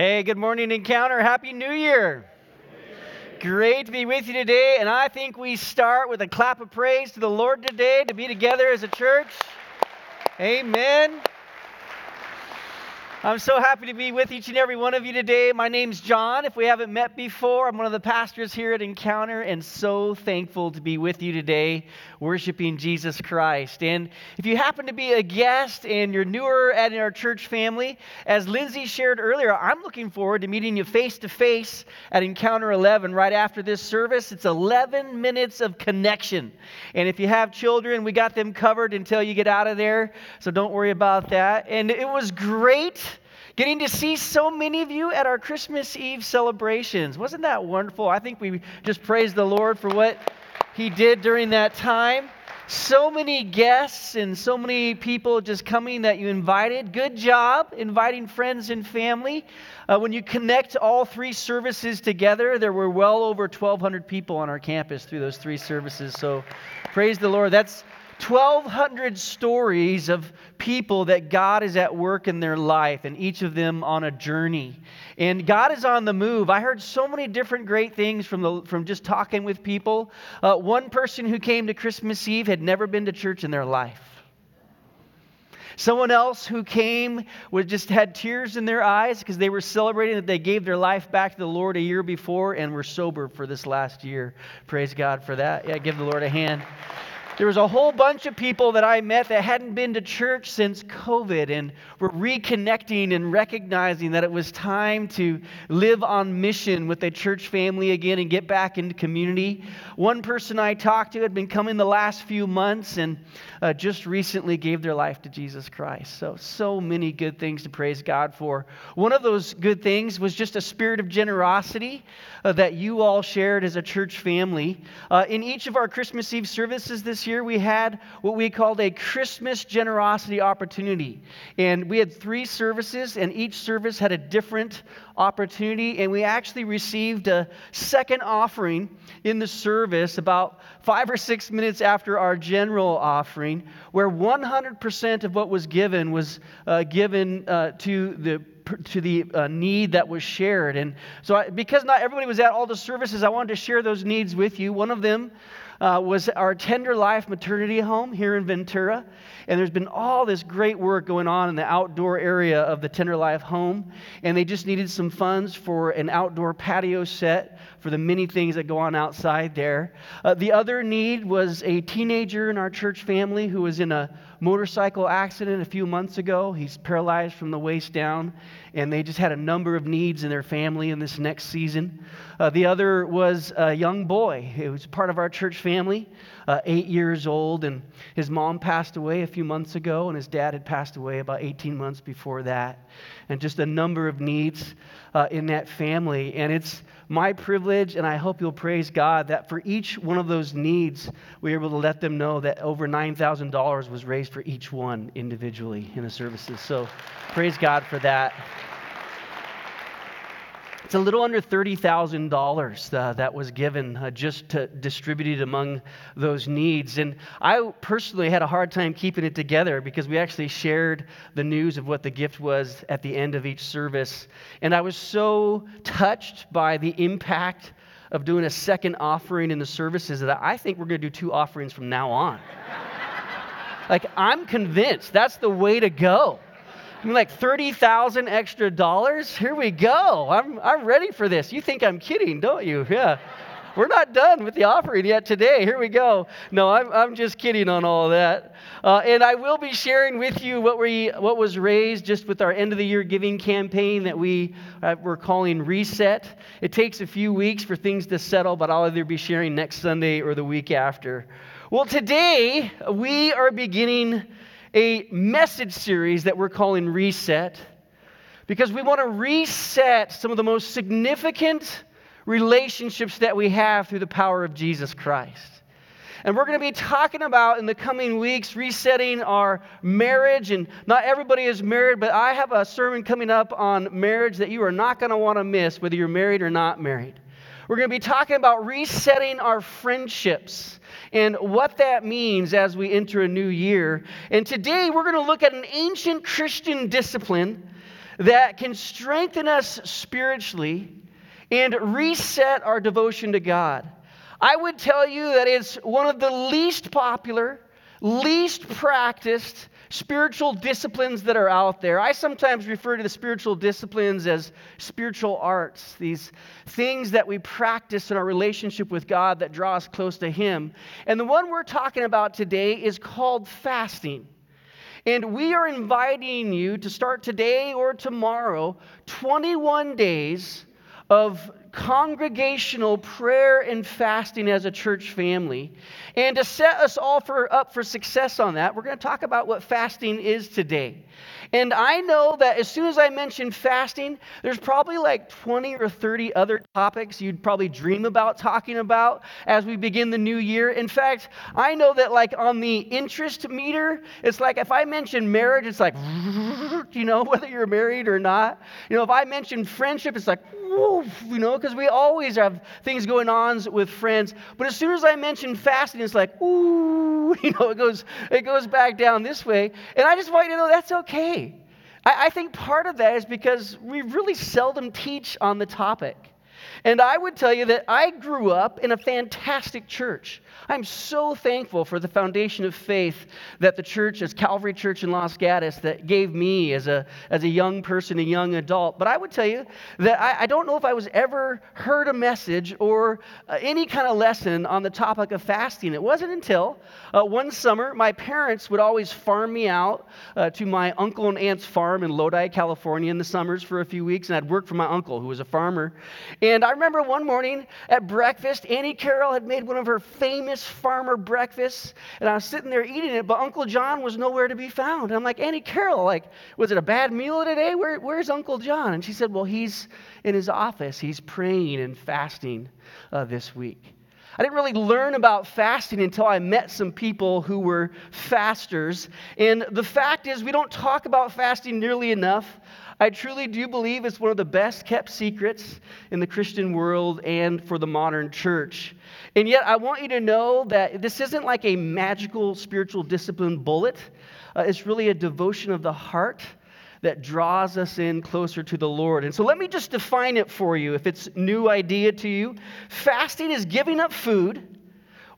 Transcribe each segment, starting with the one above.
Hey, good morning, Encounter. Happy New Year. Great to be with you today. And I think we start with a clap of praise to the Lord today to be together as a church. Amen. I'm so happy to be with each and every one of you today. My name's John. If we haven't met before, I'm one of the pastors here at Encounter and so thankful to be with you today, worshiping Jesus Christ. And if you happen to be a guest and you're newer at our church family, as Lindsay shared earlier, I'm looking forward to meeting you face to face at Encounter 11 right after this service. It's 11 minutes of connection. And if you have children, we got them covered until you get out of there. So don't worry about that. And it was great Getting to see so many of you at our Christmas Eve celebrations. Wasn't that wonderful? I think we just praise the Lord for what He did during that time. So many guests and so many people just coming that you invited. Good job inviting friends and family. Uh, when you connect all three services together, there were well over 1,200 people on our campus through those three services. So praise the Lord. That's 1,200 stories of people that God is at work in their life, and each of them on a journey. And God is on the move. I heard so many different great things from, the, from just talking with people. Uh, one person who came to Christmas Eve had never been to church in their life. Someone else who came was just had tears in their eyes because they were celebrating that they gave their life back to the Lord a year before and were sober for this last year. Praise God for that. Yeah, give the Lord a hand. There was a whole bunch of people that I met that hadn't been to church since COVID and were reconnecting and recognizing that it was time to live on mission with a church family again and get back into community. One person I talked to had been coming the last few months and uh, just recently gave their life to Jesus Christ. So, so many good things to praise God for. One of those good things was just a spirit of generosity uh, that you all shared as a church family. Uh, in each of our Christmas Eve services this year, year we had what we called a Christmas generosity opportunity. And we had three services, and each service had a different opportunity. And we actually received a second offering in the service about five or six minutes after our general offering, where 100% of what was given was uh, given uh, to the to the uh, need that was shared. And so, I, because not everybody was at all the services, I wanted to share those needs with you. One of them uh, was our Tender Life Maternity Home here in Ventura. And there's been all this great work going on in the outdoor area of the Tender Life home. And they just needed some funds for an outdoor patio set for the many things that go on outside there. Uh, the other need was a teenager in our church family who was in a motorcycle accident a few months ago. He's paralyzed from the waist down, and they just had a number of needs in their family in this next season. Uh, the other was a young boy who was part of our church family, uh, eight years old, and his mom passed away a few months ago, and his dad had passed away about 18 months before that. And just a number of needs uh, in that family. And it's my privilege, and I hope you'll praise God that for each one of those needs, we were able to let them know that over $9,000 was raised for each one individually in the services. So praise God for that. It's a little under $30,000 uh, that was given uh, just to distributed among those needs. And I personally had a hard time keeping it together because we actually shared the news of what the gift was at the end of each service. And I was so touched by the impact of doing a second offering in the services that I think we're going to do two offerings from now on. like, I'm convinced that's the way to go. Like 30,000 extra dollars? Here we go. I'm, I'm ready for this. You think I'm kidding, don't you? Yeah. We're not done with the offering yet today. Here we go. No, I'm, I'm just kidding on all that. Uh, and I will be sharing with you what, we, what was raised just with our end of the year giving campaign that we, uh, we're calling Reset. It takes a few weeks for things to settle, but I'll either be sharing next Sunday or the week after. Well, today we are beginning a message series that we're calling Reset because we want to reset some of the most significant relationships that we have through the power of Jesus Christ. And we're going to be talking about in the coming weeks resetting our marriage. And not everybody is married, but I have a sermon coming up on marriage that you are not going to want to miss, whether you're married or not married. We're going to be talking about resetting our friendships and what that means as we enter a new year. And today we're going to look at an ancient Christian discipline that can strengthen us spiritually and reset our devotion to God. I would tell you that it's one of the least popular, least practiced spiritual disciplines that are out there. I sometimes refer to the spiritual disciplines as spiritual arts, these things that we practice in our relationship with God that draw us close to Him. And the one we're talking about today is called fasting. And we are inviting you to start today or tomorrow 21 days of congregational prayer and fasting as a church family. And to set us all for, up for success on that, we're going to talk about what fasting is today. And I know that as soon as I mention fasting, there's probably like 20 or 30 other topics you'd probably dream about talking about as we begin the new year. In fact, I know that like on the interest meter, it's like if I mention marriage, it's like, you know, whether you're married or not. You know, if I mention friendship, it's like, you know, because we always have things going on with friends. But as soon as I mention fasting, it's like, ooh, you know, it goes, it goes back down this way. And I just want you to know that's okay. I, I think part of that is because we really seldom teach on the topic. And I would tell you that I grew up in a fantastic church. I'm so thankful for the foundation of faith that the church, as Calvary Church in Los Gatos, that gave me as a, as a young person, a young adult. But I would tell you that I, I don't know if I was ever heard a message or uh, any kind of lesson on the topic of fasting. It wasn't until uh, one summer my parents would always farm me out uh, to my uncle and aunt's farm in Lodi, California in the summers for a few weeks, and I'd work for my uncle who was a farmer. And I remember one morning at breakfast, Annie Carroll had made one of her famous farmer breakfasts, and I was sitting there eating it, but Uncle John was nowhere to be found. And I'm like, Annie Carroll, like, was it a bad meal today? Where, where's Uncle John? And she said, Well, he's in his office. He's praying and fasting uh, this week. I didn't really learn about fasting until I met some people who were fasters. And the fact is, we don't talk about fasting nearly enough. I truly do believe it's one of the best kept secrets in the Christian world and for the modern church. And yet, I want you to know that this isn't like a magical spiritual discipline bullet, uh, it's really a devotion of the heart that draws us in closer to the Lord. And so let me just define it for you if it's new idea to you. Fasting is giving up food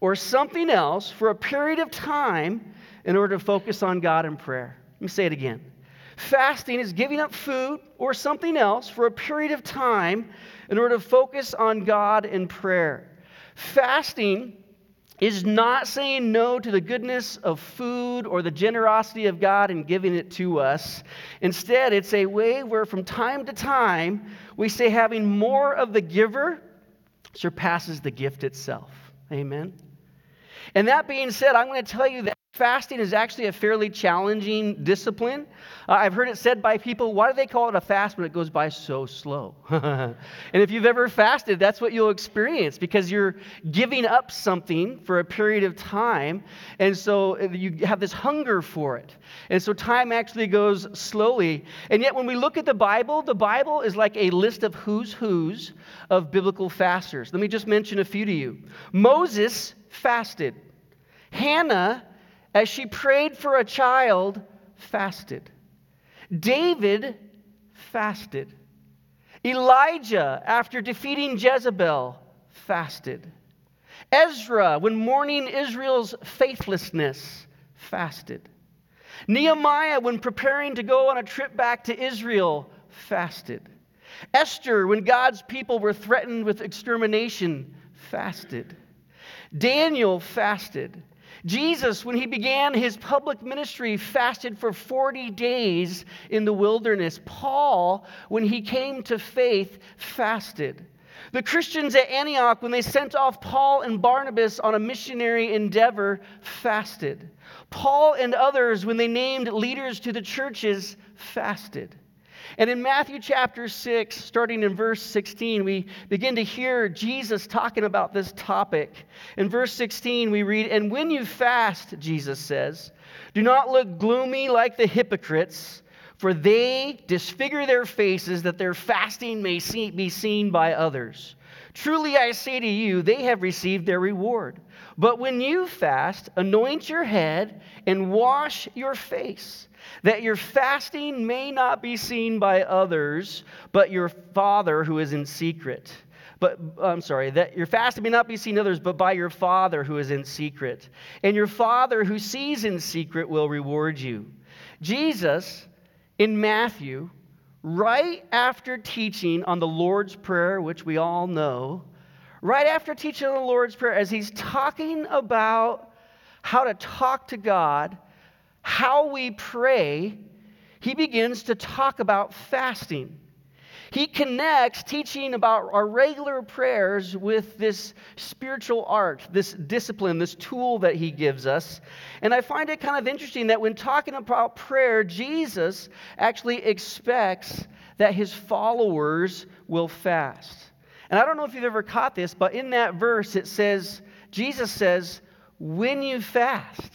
or something else for a period of time in order to focus on God in prayer. Let me say it again. Fasting is giving up food or something else for a period of time in order to focus on God in prayer. Fasting is not saying no to the goodness of food or the generosity of God and giving it to us. Instead, it's a way where from time to time we say having more of the giver surpasses the gift itself. Amen. And that being said, I'm going to tell you that Fasting is actually a fairly challenging discipline. Uh, I've heard it said by people, why do they call it a fast when it goes by so slow? and if you've ever fasted, that's what you'll experience because you're giving up something for a period of time. And so uh, you have this hunger for it. And so time actually goes slowly. And yet, when we look at the Bible, the Bible is like a list of who's who's of biblical fasters. Let me just mention a few to you Moses fasted, Hannah as she prayed for a child, fasted. David fasted. Elijah, after defeating Jezebel, fasted. Ezra, when mourning Israel's faithlessness, fasted. Nehemiah, when preparing to go on a trip back to Israel, fasted. Esther, when God's people were threatened with extermination, fasted. Daniel fasted. Jesus, when he began his public ministry, fasted for 40 days in the wilderness. Paul, when he came to faith, fasted. The Christians at Antioch, when they sent off Paul and Barnabas on a missionary endeavor, fasted. Paul and others, when they named leaders to the churches, fasted. And in Matthew chapter 6, starting in verse 16, we begin to hear Jesus talking about this topic. In verse 16, we read, And when you fast, Jesus says, do not look gloomy like the hypocrites, for they disfigure their faces that their fasting may see, be seen by others. Truly I say to you, they have received their reward. But when you fast, anoint your head and wash your face that your fasting may not be seen by others, but your Father who is in secret. But I'm sorry, that your fasting may not be seen others, but by your Father who is in secret. And your Father who sees in secret will reward you. Jesus in Matthew, right after teaching on the Lord's Prayer, which we all know, right after teaching the Lord's Prayer, as he's talking about how to talk to God, how we pray, he begins to talk about fasting. He connects teaching about our regular prayers with this spiritual art, this discipline, this tool that he gives us. And I find it kind of interesting that when talking about prayer, Jesus actually expects that his followers will fast. And I don't know if you've ever caught this, but in that verse it says, Jesus says, when you fast.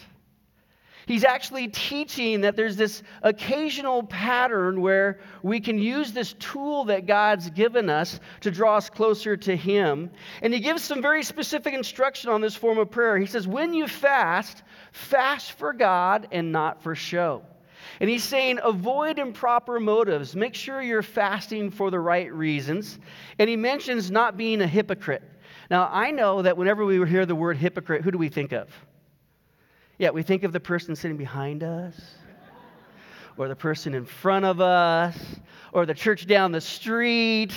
He's actually teaching that there's this occasional pattern where we can use this tool that God's given us to draw us closer to Him. And he gives some very specific instruction on this form of prayer. He says, When you fast, fast for God and not for show. And he's saying, avoid improper motives. Make sure you're fasting for the right reasons. And he mentions not being a hypocrite. Now, I know that whenever we hear the word hypocrite, who do we think of? Yeah, we think of the person sitting behind us, or the person in front of us, or the church down the street,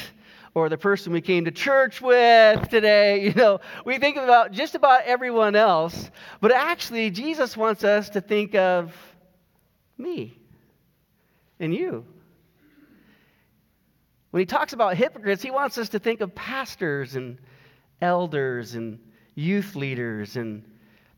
or the person we came to church with today. You know, we think about just about everyone else, but actually, Jesus wants us to think of me and you. When he talks about hypocrites, he wants us to think of pastors and elders and youth leaders and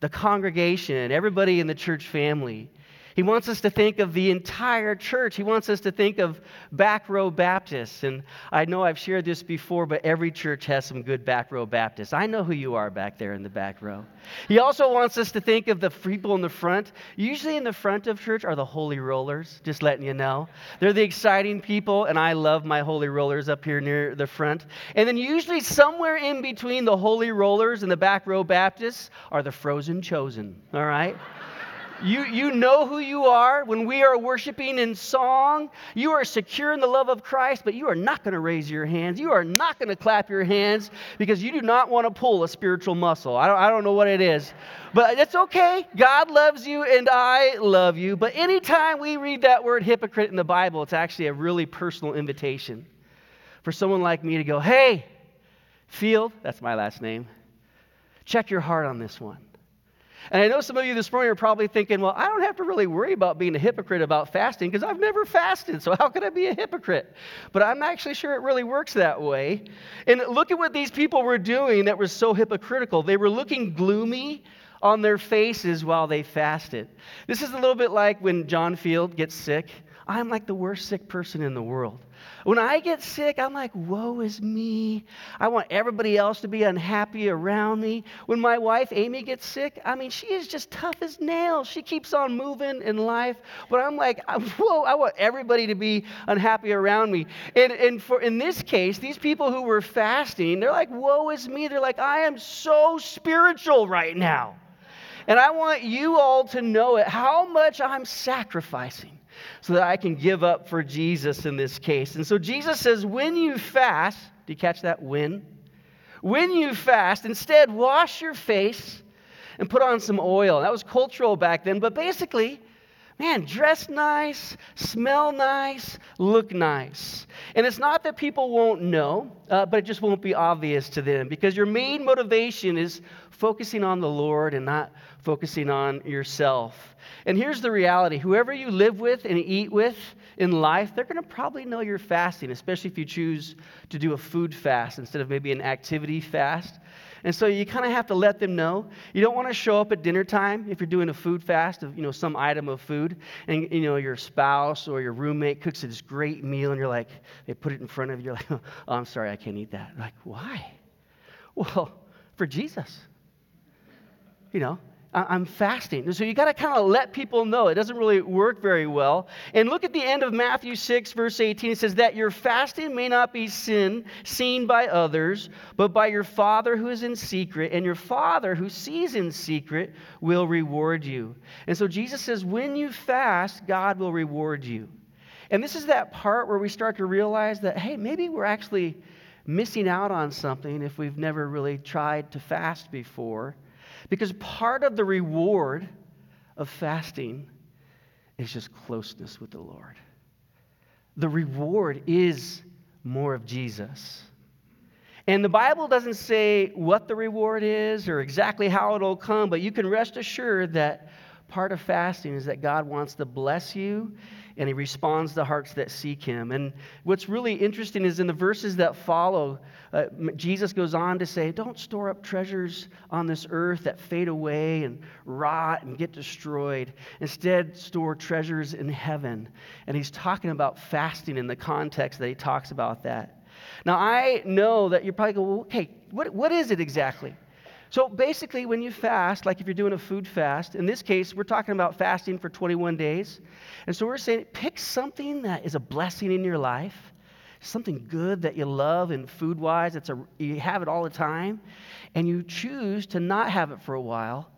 the congregation, everybody in the church family. He wants us to think of the entire church. He wants us to think of back row Baptists. And I know I've shared this before, but every church has some good back row Baptists. I know who you are back there in the back row. He also wants us to think of the people in the front. Usually in the front of church are the holy rollers, just letting you know. They're the exciting people, and I love my holy rollers up here near the front. And then usually somewhere in between the holy rollers and the back row Baptists are the frozen chosen, all right? You, you know who you are when we are worshiping in song. You are secure in the love of Christ, but you are not going to raise your hands. You are not going to clap your hands because you do not want to pull a spiritual muscle. I don't, I don't know what it is, but it's okay. God loves you and I love you. But anytime we read that word hypocrite in the Bible, it's actually a really personal invitation for someone like me to go, hey, Field, that's my last name, check your heart on this one. And I know some of you this morning are probably thinking, well, I don't have to really worry about being a hypocrite about fasting because I've never fasted, so how could I be a hypocrite? But I'm actually sure it really works that way. And look at what these people were doing that was so hypocritical. They were looking gloomy on their faces while they fasted. This is a little bit like when John Field gets sick. I'm like the worst sick person in the world. When I get sick, I'm like, woe is me. I want everybody else to be unhappy around me. When my wife, Amy, gets sick, I mean, she is just tough as nails. She keeps on moving in life. But I'm like, whoa, I want everybody to be unhappy around me. And, and for, in this case, these people who were fasting, they're like, woe is me. They're like, I am so spiritual right now. And I want you all to know it, how much I'm sacrificing so that I can give up for Jesus in this case. And so Jesus says, when you fast, do you catch that? When? When you fast, instead wash your face and put on some oil. That was cultural back then, but basically, man, dress nice, smell nice, look nice. And it's not that people won't know, uh, but it just won't be obvious to them because your main motivation is focusing on the Lord and not focusing on yourself. And here's the reality whoever you live with and eat with in life, they're going to probably know you're fasting, especially if you choose to do a food fast instead of maybe an activity fast. And so you kind of have to let them know. You don't want to show up at dinner time if you're doing a food fast of, you know, some item of food and, you know, your spouse or your roommate cooks this great meal and you're like, they put it in front of you. You're like, oh, I'm sorry, I can't eat that. Like, why? Well, for Jesus. You know, I'm fasting. So you got to kind of let people know. It doesn't really work very well. And look at the end of Matthew 6, verse 18. It says, That your fasting may not be sin, seen by others, but by your Father who is in secret. And your Father who sees in secret will reward you. And so Jesus says, When you fast, God will reward you. And this is that part where we start to realize that, hey, maybe we're actually missing out on something if we've never really tried to fast before. Because part of the reward of fasting is just closeness with the Lord. The reward is more of Jesus. And the Bible doesn't say what the reward is or exactly how it'll come, but you can rest assured that part of fasting is that God wants to bless you and he responds to hearts that seek him. And what's really interesting is in the verses that follow, uh, Jesus goes on to say, Don't store up treasures on this earth that fade away and rot and get destroyed. Instead, store treasures in heaven. And he's talking about fasting in the context that he talks about that. Now, I know that you're probably going, well, okay, what, what is it exactly? So basically, when you fast, like if you're doing a food fast, in this case, we're talking about fasting for 21 days. And so we're saying pick something that is a blessing in your life, something good that you love and food wise, a, you have it all the time, and you choose to not have it for a while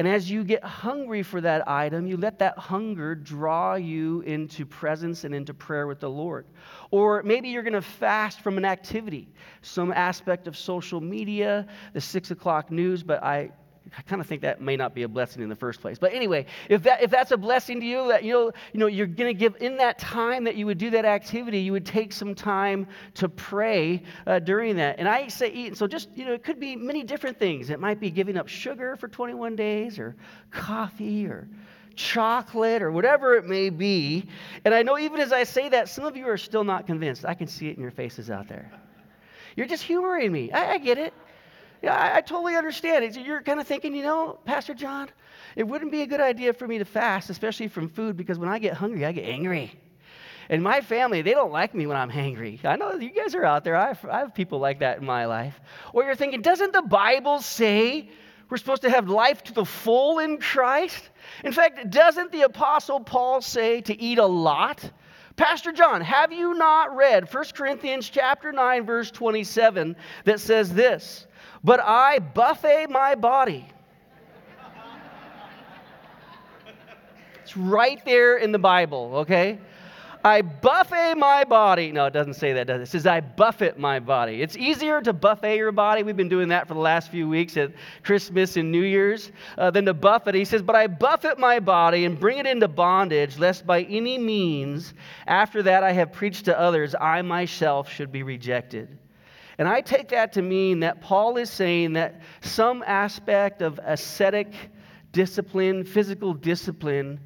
and as you get hungry for that item, you let that hunger draw you into presence and into prayer with the Lord. Or maybe you're going to fast from an activity, some aspect of social media, the six o'clock news, but I I kind of think that may not be a blessing in the first place. But anyway, if, that, if that's a blessing to you, that you know, you know you're going to give in that time that you would do that activity, you would take some time to pray uh, during that. And I say eat. So just, you know, it could be many different things. It might be giving up sugar for 21 days or coffee or chocolate or whatever it may be. And I know even as I say that, some of you are still not convinced. I can see it in your faces out there. You're just humoring me. I, I get it. Yeah, I, I totally understand. It's, you're kind of thinking, you know, Pastor John, it wouldn't be a good idea for me to fast, especially from food, because when I get hungry, I get angry. And my family, they don't like me when I'm hangry. I know you guys are out there. I have, I have people like that in my life. Or you're thinking, doesn't the Bible say we're supposed to have life to the full in Christ? In fact, doesn't the Apostle Paul say to eat a lot? Pastor John, have you not read 1 Corinthians chapter 9 verse 27 that says this? But I buffet my body. It's right there in the Bible, okay? I buffet my body. No, it doesn't say that, does it? It says, I buffet my body. It's easier to buffet your body. We've been doing that for the last few weeks at Christmas and New Year's uh, than to buffet. He says, But I buffet my body and bring it into bondage, lest by any means, after that I have preached to others, I myself should be rejected. And I take that to mean that Paul is saying that some aspect of ascetic discipline, physical discipline,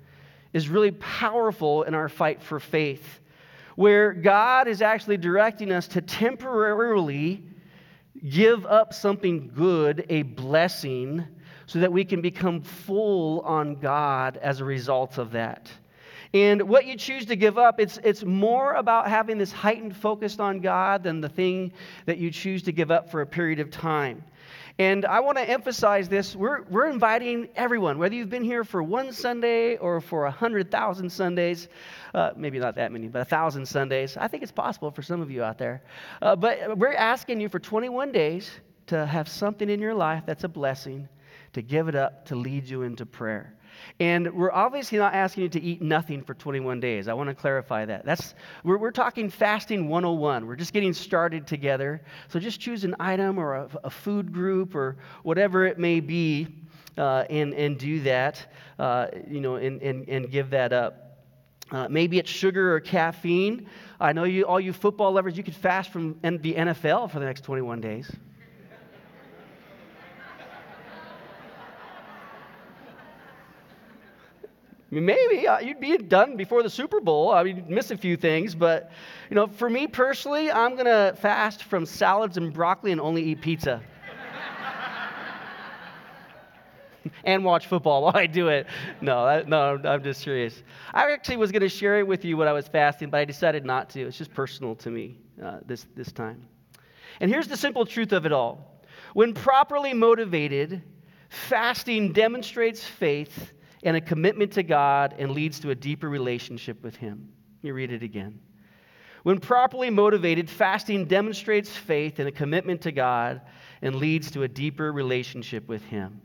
is really powerful in our fight for faith, where God is actually directing us to temporarily give up something good, a blessing, so that we can become full on God as a result of that. And what you choose to give up, it's, it's more about having this heightened focus on God than the thing that you choose to give up for a period of time. And I want to emphasize this. We're, we're inviting everyone, whether you've been here for one Sunday or for a 100,000 Sundays, uh, maybe not that many, but a 1,000 Sundays. I think it's possible for some of you out there. Uh, but we're asking you for 21 days to have something in your life that's a blessing, to give it up, to lead you into prayer. And we're obviously not asking you to eat nothing for 21 days. I want to clarify that. That's, we're, we're talking fasting 101. We're just getting started together. So just choose an item or a, a food group or whatever it may be uh, and, and do that, uh, you know, and, and, and give that up. Uh, maybe it's sugar or caffeine. I know you, all you football lovers, you could fast from the NFL for the next 21 days. Maybe uh, you'd be done before the Super Bowl. I mean, miss a few things, but you know, for me personally, I'm gonna fast from salads and broccoli and only eat pizza. and watch football while I do it. No, I, no, I'm just serious. I actually was to share it with you when I was fasting, but I decided not to. It's just personal to me uh, this, this time. And here's the simple truth of it all when properly motivated, Fasting demonstrates faith and a commitment to God and leads to a deeper relationship with Him. Me read it again. When properly motivated, fasting demonstrates faith and a commitment to God and leads to a deeper relationship with Him.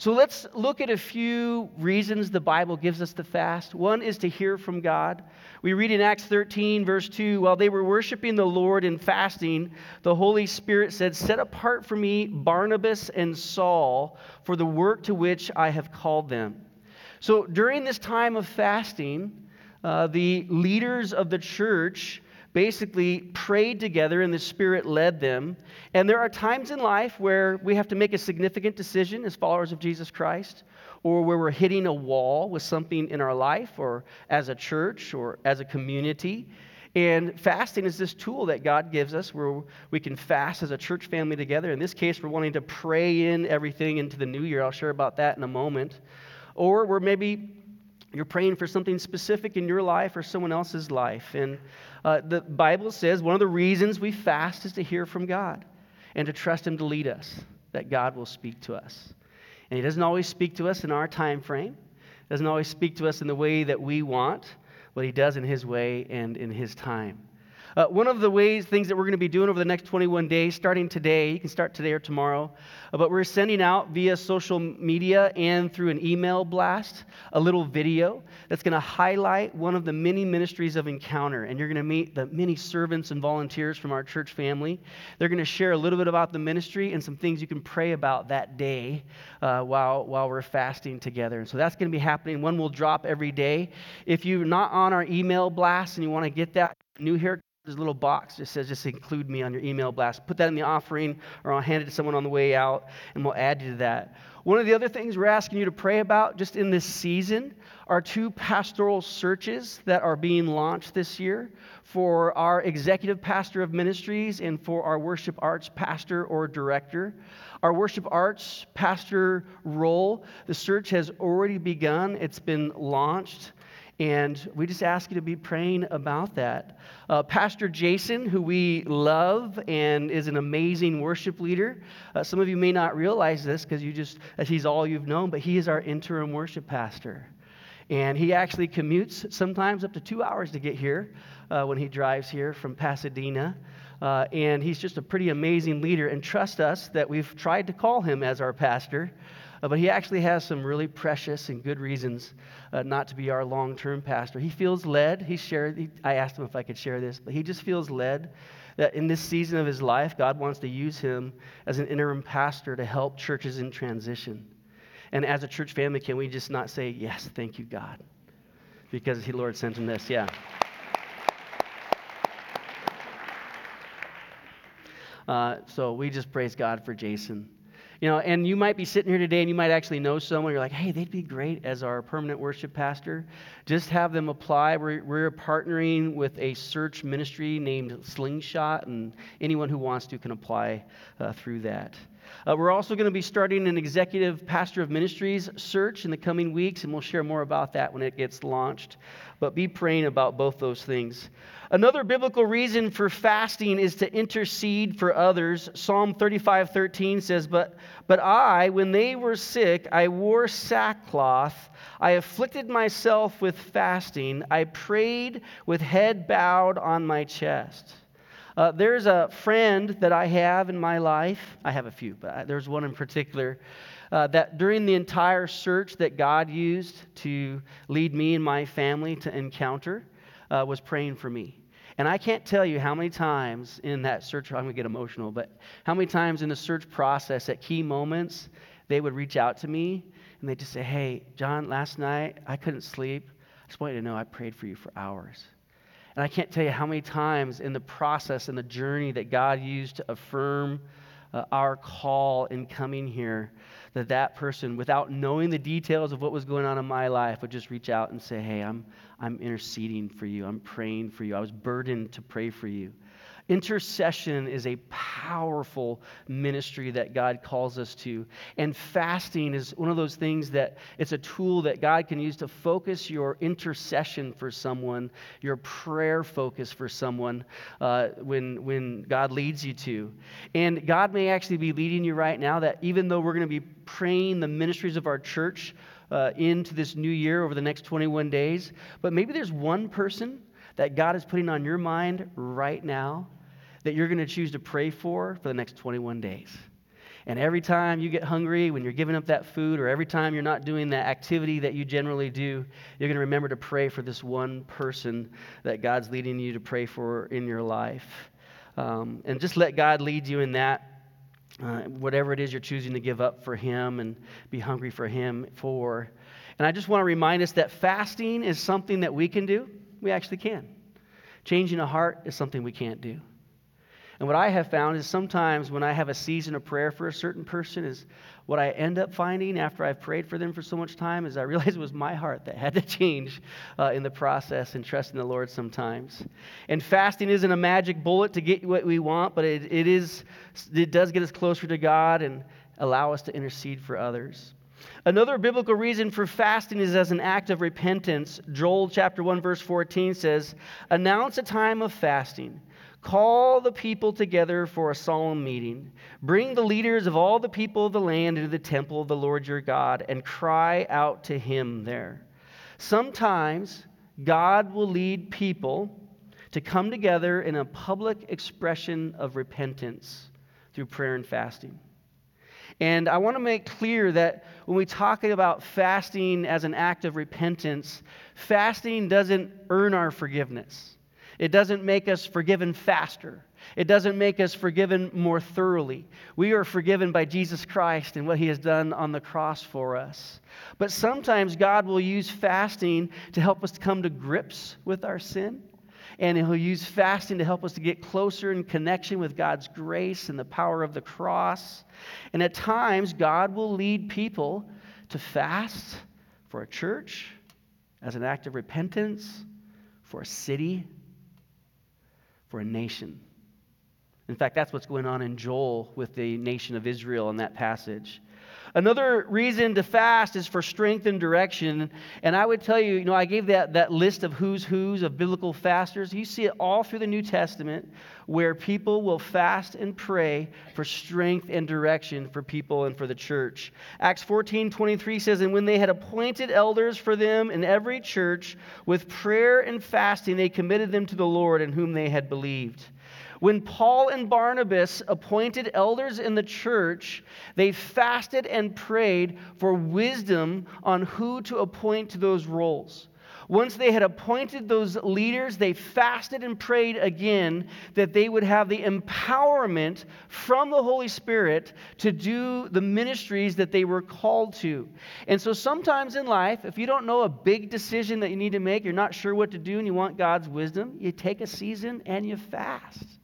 So let's look at a few reasons the Bible gives us to fast. One is to hear from God. We read in Acts 13, verse 2 while they were worshiping the Lord and fasting, the Holy Spirit said, Set apart for me Barnabas and Saul for the work to which I have called them. So during this time of fasting, uh, the leaders of the church basically prayed together and the Spirit led them. And there are times in life where we have to make a significant decision as followers of Jesus Christ, or where we're hitting a wall with something in our life, or as a church, or as a community. And fasting is this tool that God gives us where we can fast as a church family together. In this case, we're wanting to pray in everything into the new year. I'll share about that in a moment. Or we're maybe you're praying for something specific in your life or someone else's life. And uh, the Bible says one of the reasons we fast is to hear from God and to trust Him to lead us, that God will speak to us. And He doesn't always speak to us in our time frame, doesn't always speak to us in the way that we want, but He does in His way and in His time. Uh, one of the ways, things that we're going to be doing over the next 21 days, starting today, you can start today or tomorrow, uh, but we're sending out via social media and through an email blast a little video that's going to highlight one of the many ministries of Encounter. And you're going to meet the many servants and volunteers from our church family. They're going to share a little bit about the ministry and some things you can pray about that day uh, while, while we're fasting together. And so that's going to be happening. One will drop every day. If you're not on our email blast and you want to get that, new here there's a little box that says just include me on your email blast. Put that in the offering, or I'll hand it to someone on the way out, and we'll add you to that. One of the other things we're asking you to pray about just in this season are two pastoral searches that are being launched this year for our executive pastor of ministries and for our worship arts pastor or director. Our worship arts pastor role, the search has already begun, it's been launched. And we just ask you to be praying about that. Uh, Pastor Jason, who we love and is an amazing worship leader, uh, some of you may not realize this because you just, as he's all you've known, but he is our interim worship pastor. And he actually commutes sometimes up to two hours to get here uh, when he drives here from Pasadena. Uh, and he's just a pretty amazing leader. And trust us that we've tried to call him as our pastor. Uh, but he actually has some really precious and good reasons uh, not to be our long term pastor. He feels led. He shared, he, I asked him if I could share this, but he just feels led that in this season of his life, God wants to use him as an interim pastor to help churches in transition. And as a church family, can we just not say, Yes, thank you, God? Because the Lord sent him this. Yeah. Uh, so we just praise God for Jason. You know, and you might be sitting here today and you might actually know someone. You're like, hey, they'd be great as our permanent worship pastor. Just have them apply. We're, we're partnering with a search ministry named Slingshot, and anyone who wants to can apply uh, through that. Uh, we're also going to be starting an executive pastor of ministries search in the coming weeks, and we'll share more about that when it gets launched. But be praying about both those things. Another biblical reason for fasting is to intercede for others. Psalm 35 13 says, But, but I, when they were sick, I wore sackcloth. I afflicted myself with fasting. I prayed with head bowed on my chest. Uh, there's a friend that I have in my life. I have a few, but there's one in particular uh, that during the entire search that God used to lead me and my family to encounter uh, was praying for me. And I can't tell you how many times in that search, I'm going to get emotional, but how many times in the search process at key moments, they would reach out to me and they'd just say, Hey, John, last night I couldn't sleep. I just want you to know I prayed for you for hours. And I can't tell you how many times in the process and the journey that God used to affirm uh, our call in coming here that that person, without knowing the details of what was going on in my life, would just reach out and say, Hey, I'm, I'm interceding for you. I'm praying for you. I was burdened to pray for you. Intercession is a powerful ministry that God calls us to. And fasting is one of those things that it's a tool that God can use to focus your intercession for someone, your prayer focus for someone uh, when, when God leads you to. And God may actually be leading you right now that even though we're going to be praying the ministries of our church uh, into this new year over the next 21 days, but maybe there's one person that God is putting on your mind right now that you're going to choose to pray for for the next 21 days. And every time you get hungry, when you're giving up that food, or every time you're not doing that activity that you generally do, you're going to remember to pray for this one person that God's leading you to pray for in your life. Um, and just let God lead you in that, uh, whatever it is you're choosing to give up for Him and be hungry for Him for. And I just want to remind us that fasting is something that we can do. We actually can. Changing a heart is something we can't do. And what I have found is sometimes when I have a season of prayer for a certain person, is what I end up finding after I've prayed for them for so much time is I realize it was my heart that had to change uh, in the process and trust in the Lord sometimes. And fasting isn't a magic bullet to get what we want, but it, it is it does get us closer to God and allow us to intercede for others. Another biblical reason for fasting is as an act of repentance. Joel chapter 1 verse 14 says, "Announce a time of fasting." Call the people together for a solemn meeting. Bring the leaders of all the people of the land into the temple of the Lord your God and cry out to him there. Sometimes God will lead people to come together in a public expression of repentance through prayer and fasting. And I want to make clear that when we talk about fasting as an act of repentance, fasting doesn't earn our forgiveness. It doesn't make us forgiven faster. It doesn't make us forgiven more thoroughly. We are forgiven by Jesus Christ and what he has done on the cross for us. But sometimes God will use fasting to help us come to grips with our sin. And he'll use fasting to help us to get closer in connection with God's grace and the power of the cross. And at times, God will lead people to fast for a church as an act of repentance, for a city, for a nation. In fact, that's what's going on in Joel with the nation of Israel in that passage. Another reason to fast is for strength and direction. And I would tell you, you know, I gave that, that list of who's who's of biblical fasters. You see it all through the New Testament where people will fast and pray for strength and direction for people and for the church. Acts 14 23 says, And when they had appointed elders for them in every church, with prayer and fasting, they committed them to the Lord in whom they had believed. When Paul and Barnabas appointed elders in the church, they fasted and prayed for wisdom on who to appoint to those roles. Once they had appointed those leaders, they fasted and prayed again that they would have the empowerment from the Holy Spirit to do the ministries that they were called to. And so sometimes in life, if you don't know a big decision that you need to make, you're not sure what to do, and you want God's wisdom, you take a season and you fast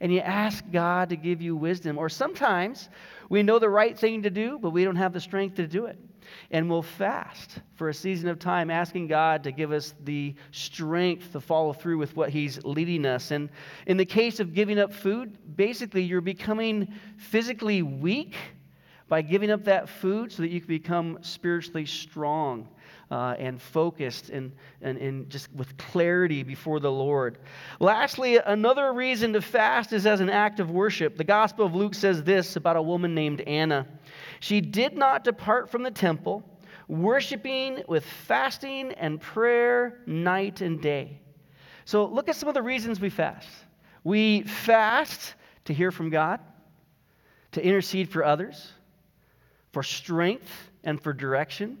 and you ask God to give you wisdom. Or sometimes we know the right thing to do, but we don't have the strength to do it. And we'll fast for a season of time, asking God to give us the strength to follow through with what He's leading us. And in the case of giving up food, basically you're becoming physically weak by giving up that food so that you can become spiritually strong uh, and focused and, and, and just with clarity before the Lord. Lastly, another reason to fast is as an act of worship. The Gospel of Luke says this about a woman named Anna. She did not depart from the temple, worshiping with fasting and prayer night and day. So look at some of the reasons we fast. We fast to hear from God, to intercede for others, for strength and for direction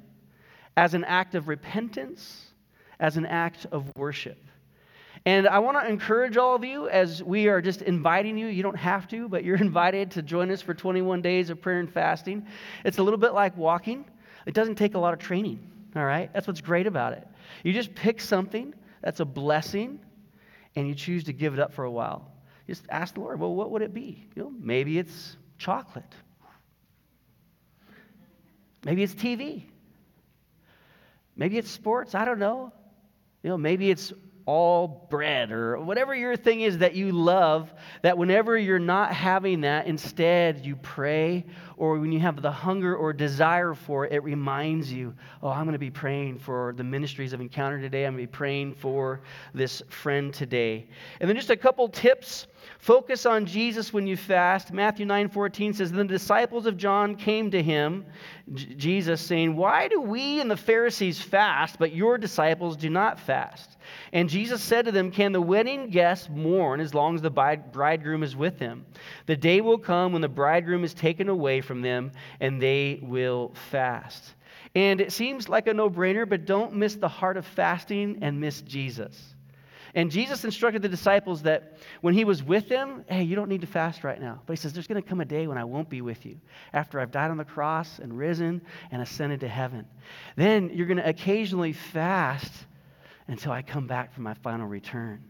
as an act of repentance, as an act of worship. And I want to encourage all of you as we are just inviting you. You don't have to, but you're invited to join us for 21 days of prayer and fasting. It's a little bit like walking, it doesn't take a lot of training, all right? That's what's great about it. You just pick something that's a blessing and you choose to give it up for a while. Just ask the Lord, well, what would it be? You know, maybe it's chocolate. Maybe it's TV. Maybe it's sports, I don't know. You know, maybe it's all bread or whatever your thing is that you love, that whenever you're not having that, instead you pray, or when you have the hunger or desire for it, it reminds you, oh, I'm going to be praying for the ministries of Encounter today. I'm going to be praying for this friend today. And then just a couple tips. Focus on Jesus when you fast. Matthew 9 14 says, The disciples of John came to him, J- Jesus, saying, Why do we and the Pharisees fast, but your disciples do not fast? And Jesus said to them, Can the wedding guests mourn as long as the bridegroom is with them? The day will come when the bridegroom is taken away from them, and they will fast. And it seems like a no brainer, but don't miss the heart of fasting and miss Jesus. And Jesus instructed the disciples that when he was with them, hey, you don't need to fast right now. But he says, there's going to come a day when I won't be with you after I've died on the cross and risen and ascended to heaven. Then you're going to occasionally fast until I come back for my final return.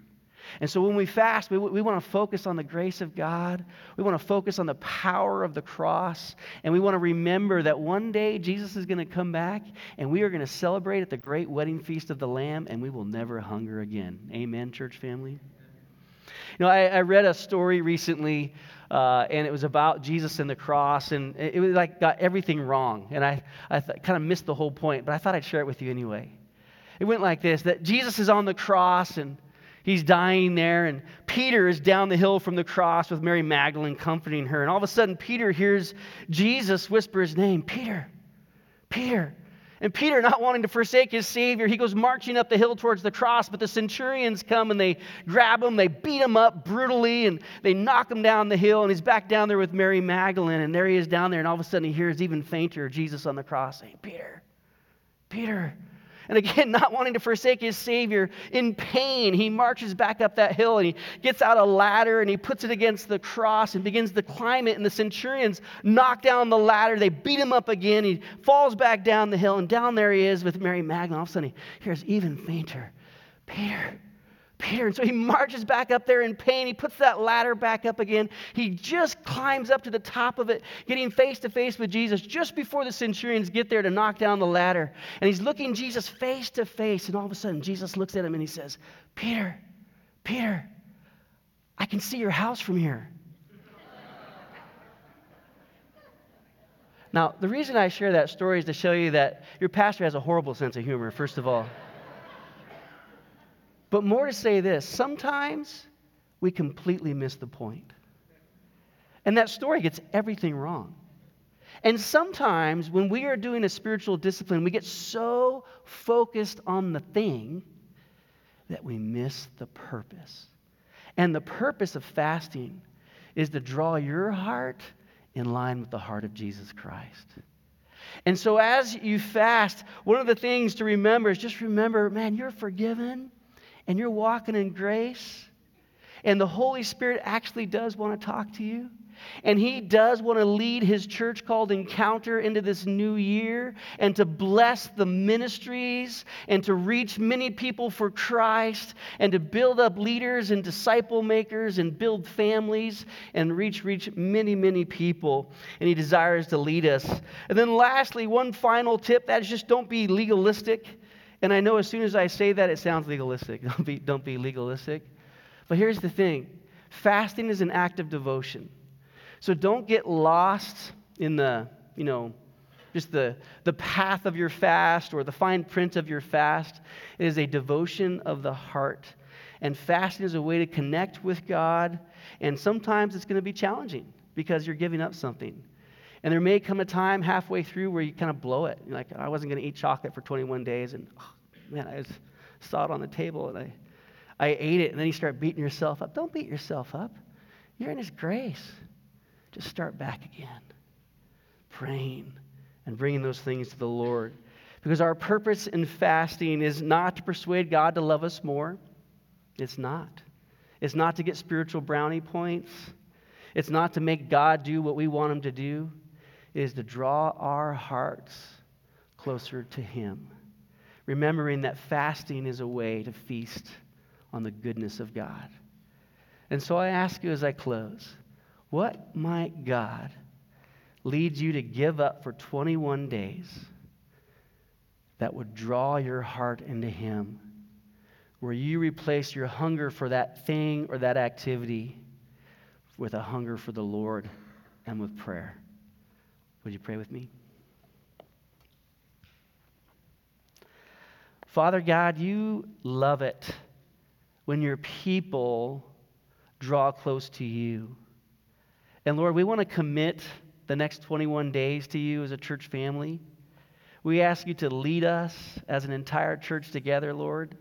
And so when we fast, we, we want to focus on the grace of God. We want to focus on the power of the cross. And we want to remember that one day Jesus is going to come back and we are going to celebrate at the great wedding feast of the Lamb and we will never hunger again. Amen, church family? You know, I, I read a story recently uh, and it was about Jesus and the cross, and it, it was like got everything wrong. And I, I th- kind of missed the whole point, but I thought I'd share it with you anyway. It went like this that Jesus is on the cross and he's dying there, and Peter is down the hill from the cross with Mary Magdalene comforting her. And all of a sudden, Peter hears Jesus whisper his name Peter, Peter. And Peter, not wanting to forsake his Savior, he goes marching up the hill towards the cross. But the centurions come and they grab him, they beat him up brutally, and they knock him down the hill. And he's back down there with Mary Magdalene. And there he is down there. And all of a sudden, he hears even fainter Jesus on the cross saying, Peter, Peter, and again, not wanting to forsake his Savior, in pain, he marches back up that hill and he gets out a ladder and he puts it against the cross and begins to climb it. And the centurions knock down the ladder. They beat him up again. He falls back down the hill, and down there he is with Mary Magdalene. All of a sudden, he hears even fainter Peter, Peter. And so he marches back up there in pain. He puts that ladder back up again. He just climbs up to the top of it, getting face to face with Jesus just before the centurions get there to knock down the ladder. And he's looking Jesus face to face. And all of a sudden, Jesus looks at him and he says, Peter, Peter, I can see your house from here. Now, the reason I share that story is to show you that your pastor has a horrible sense of humor, first of all. But more to say this sometimes we completely miss the point. And that story gets everything wrong. And sometimes when we are doing a spiritual discipline, we get so focused on the thing that we miss the purpose. And the purpose of fasting is to draw your heart in line with the heart of Jesus Christ. And so as you fast, one of the things to remember is just remember, man, you're forgiven and you're walking in grace, and the Holy Spirit actually does want to talk to you, and He does want to lead His church called Encounter into this new year and to bless the ministries and to reach many people for Christ and to build up leaders and disciple makers and build families and reach, reach many, many people. And He desires to lead us. And then, lastly, one final tip that is just don't be legalistic. And I know as soon as I say that, it sounds legalistic. Don't be, don't be legalistic. But here's the thing fasting is an act of devotion. So don't get lost in the, you know, just the, the path of your fast or the fine print of your fast. It is a devotion of the heart. And fasting is a way to connect with God. And sometimes it's going to be challenging because you're giving up something. And there may come a time halfway through where you kind of blow it. You're like, I wasn't going to eat chocolate for 21 days. And oh, man, I just saw it on the table and I, I ate it. And then you start beating yourself up. Don't beat yourself up. You're in His grace. Just start back again, praying and bringing those things to the Lord. Because our purpose in fasting is not to persuade God to love us more. It's not. It's not to get spiritual brownie points. It's not to make God do what we want Him to do is to draw our hearts closer to Him. Remembering that fasting is a way to feast on the goodness of God. And so I ask you as I close what might God lead you to give up for 21 days that would draw your heart into Him where you replace your hunger for that thing or that activity with a hunger for the Lord and with prayer. Would you pray with me? Father God, you love it when your people draw close to you. And Lord, we want to commit the next 21 days to you as a church family. We ask you to lead us as an entire church together, Lord.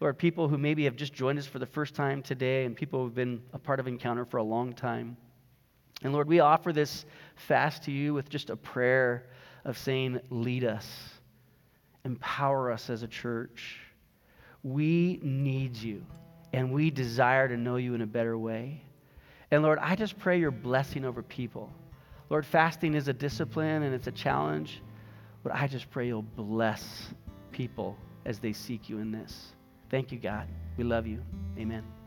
Lord, people who maybe have just joined us for the first time today and people who've been a part of Encounter for a long time. And Lord, we offer this fast to you with just a prayer of saying, Lead us, empower us as a church. We need you, and we desire to know you in a better way. And Lord, I just pray your blessing over people. Lord, fasting is a discipline and it's a challenge, but I just pray you'll bless people as they seek you in this. Thank you, God. We love you. Amen.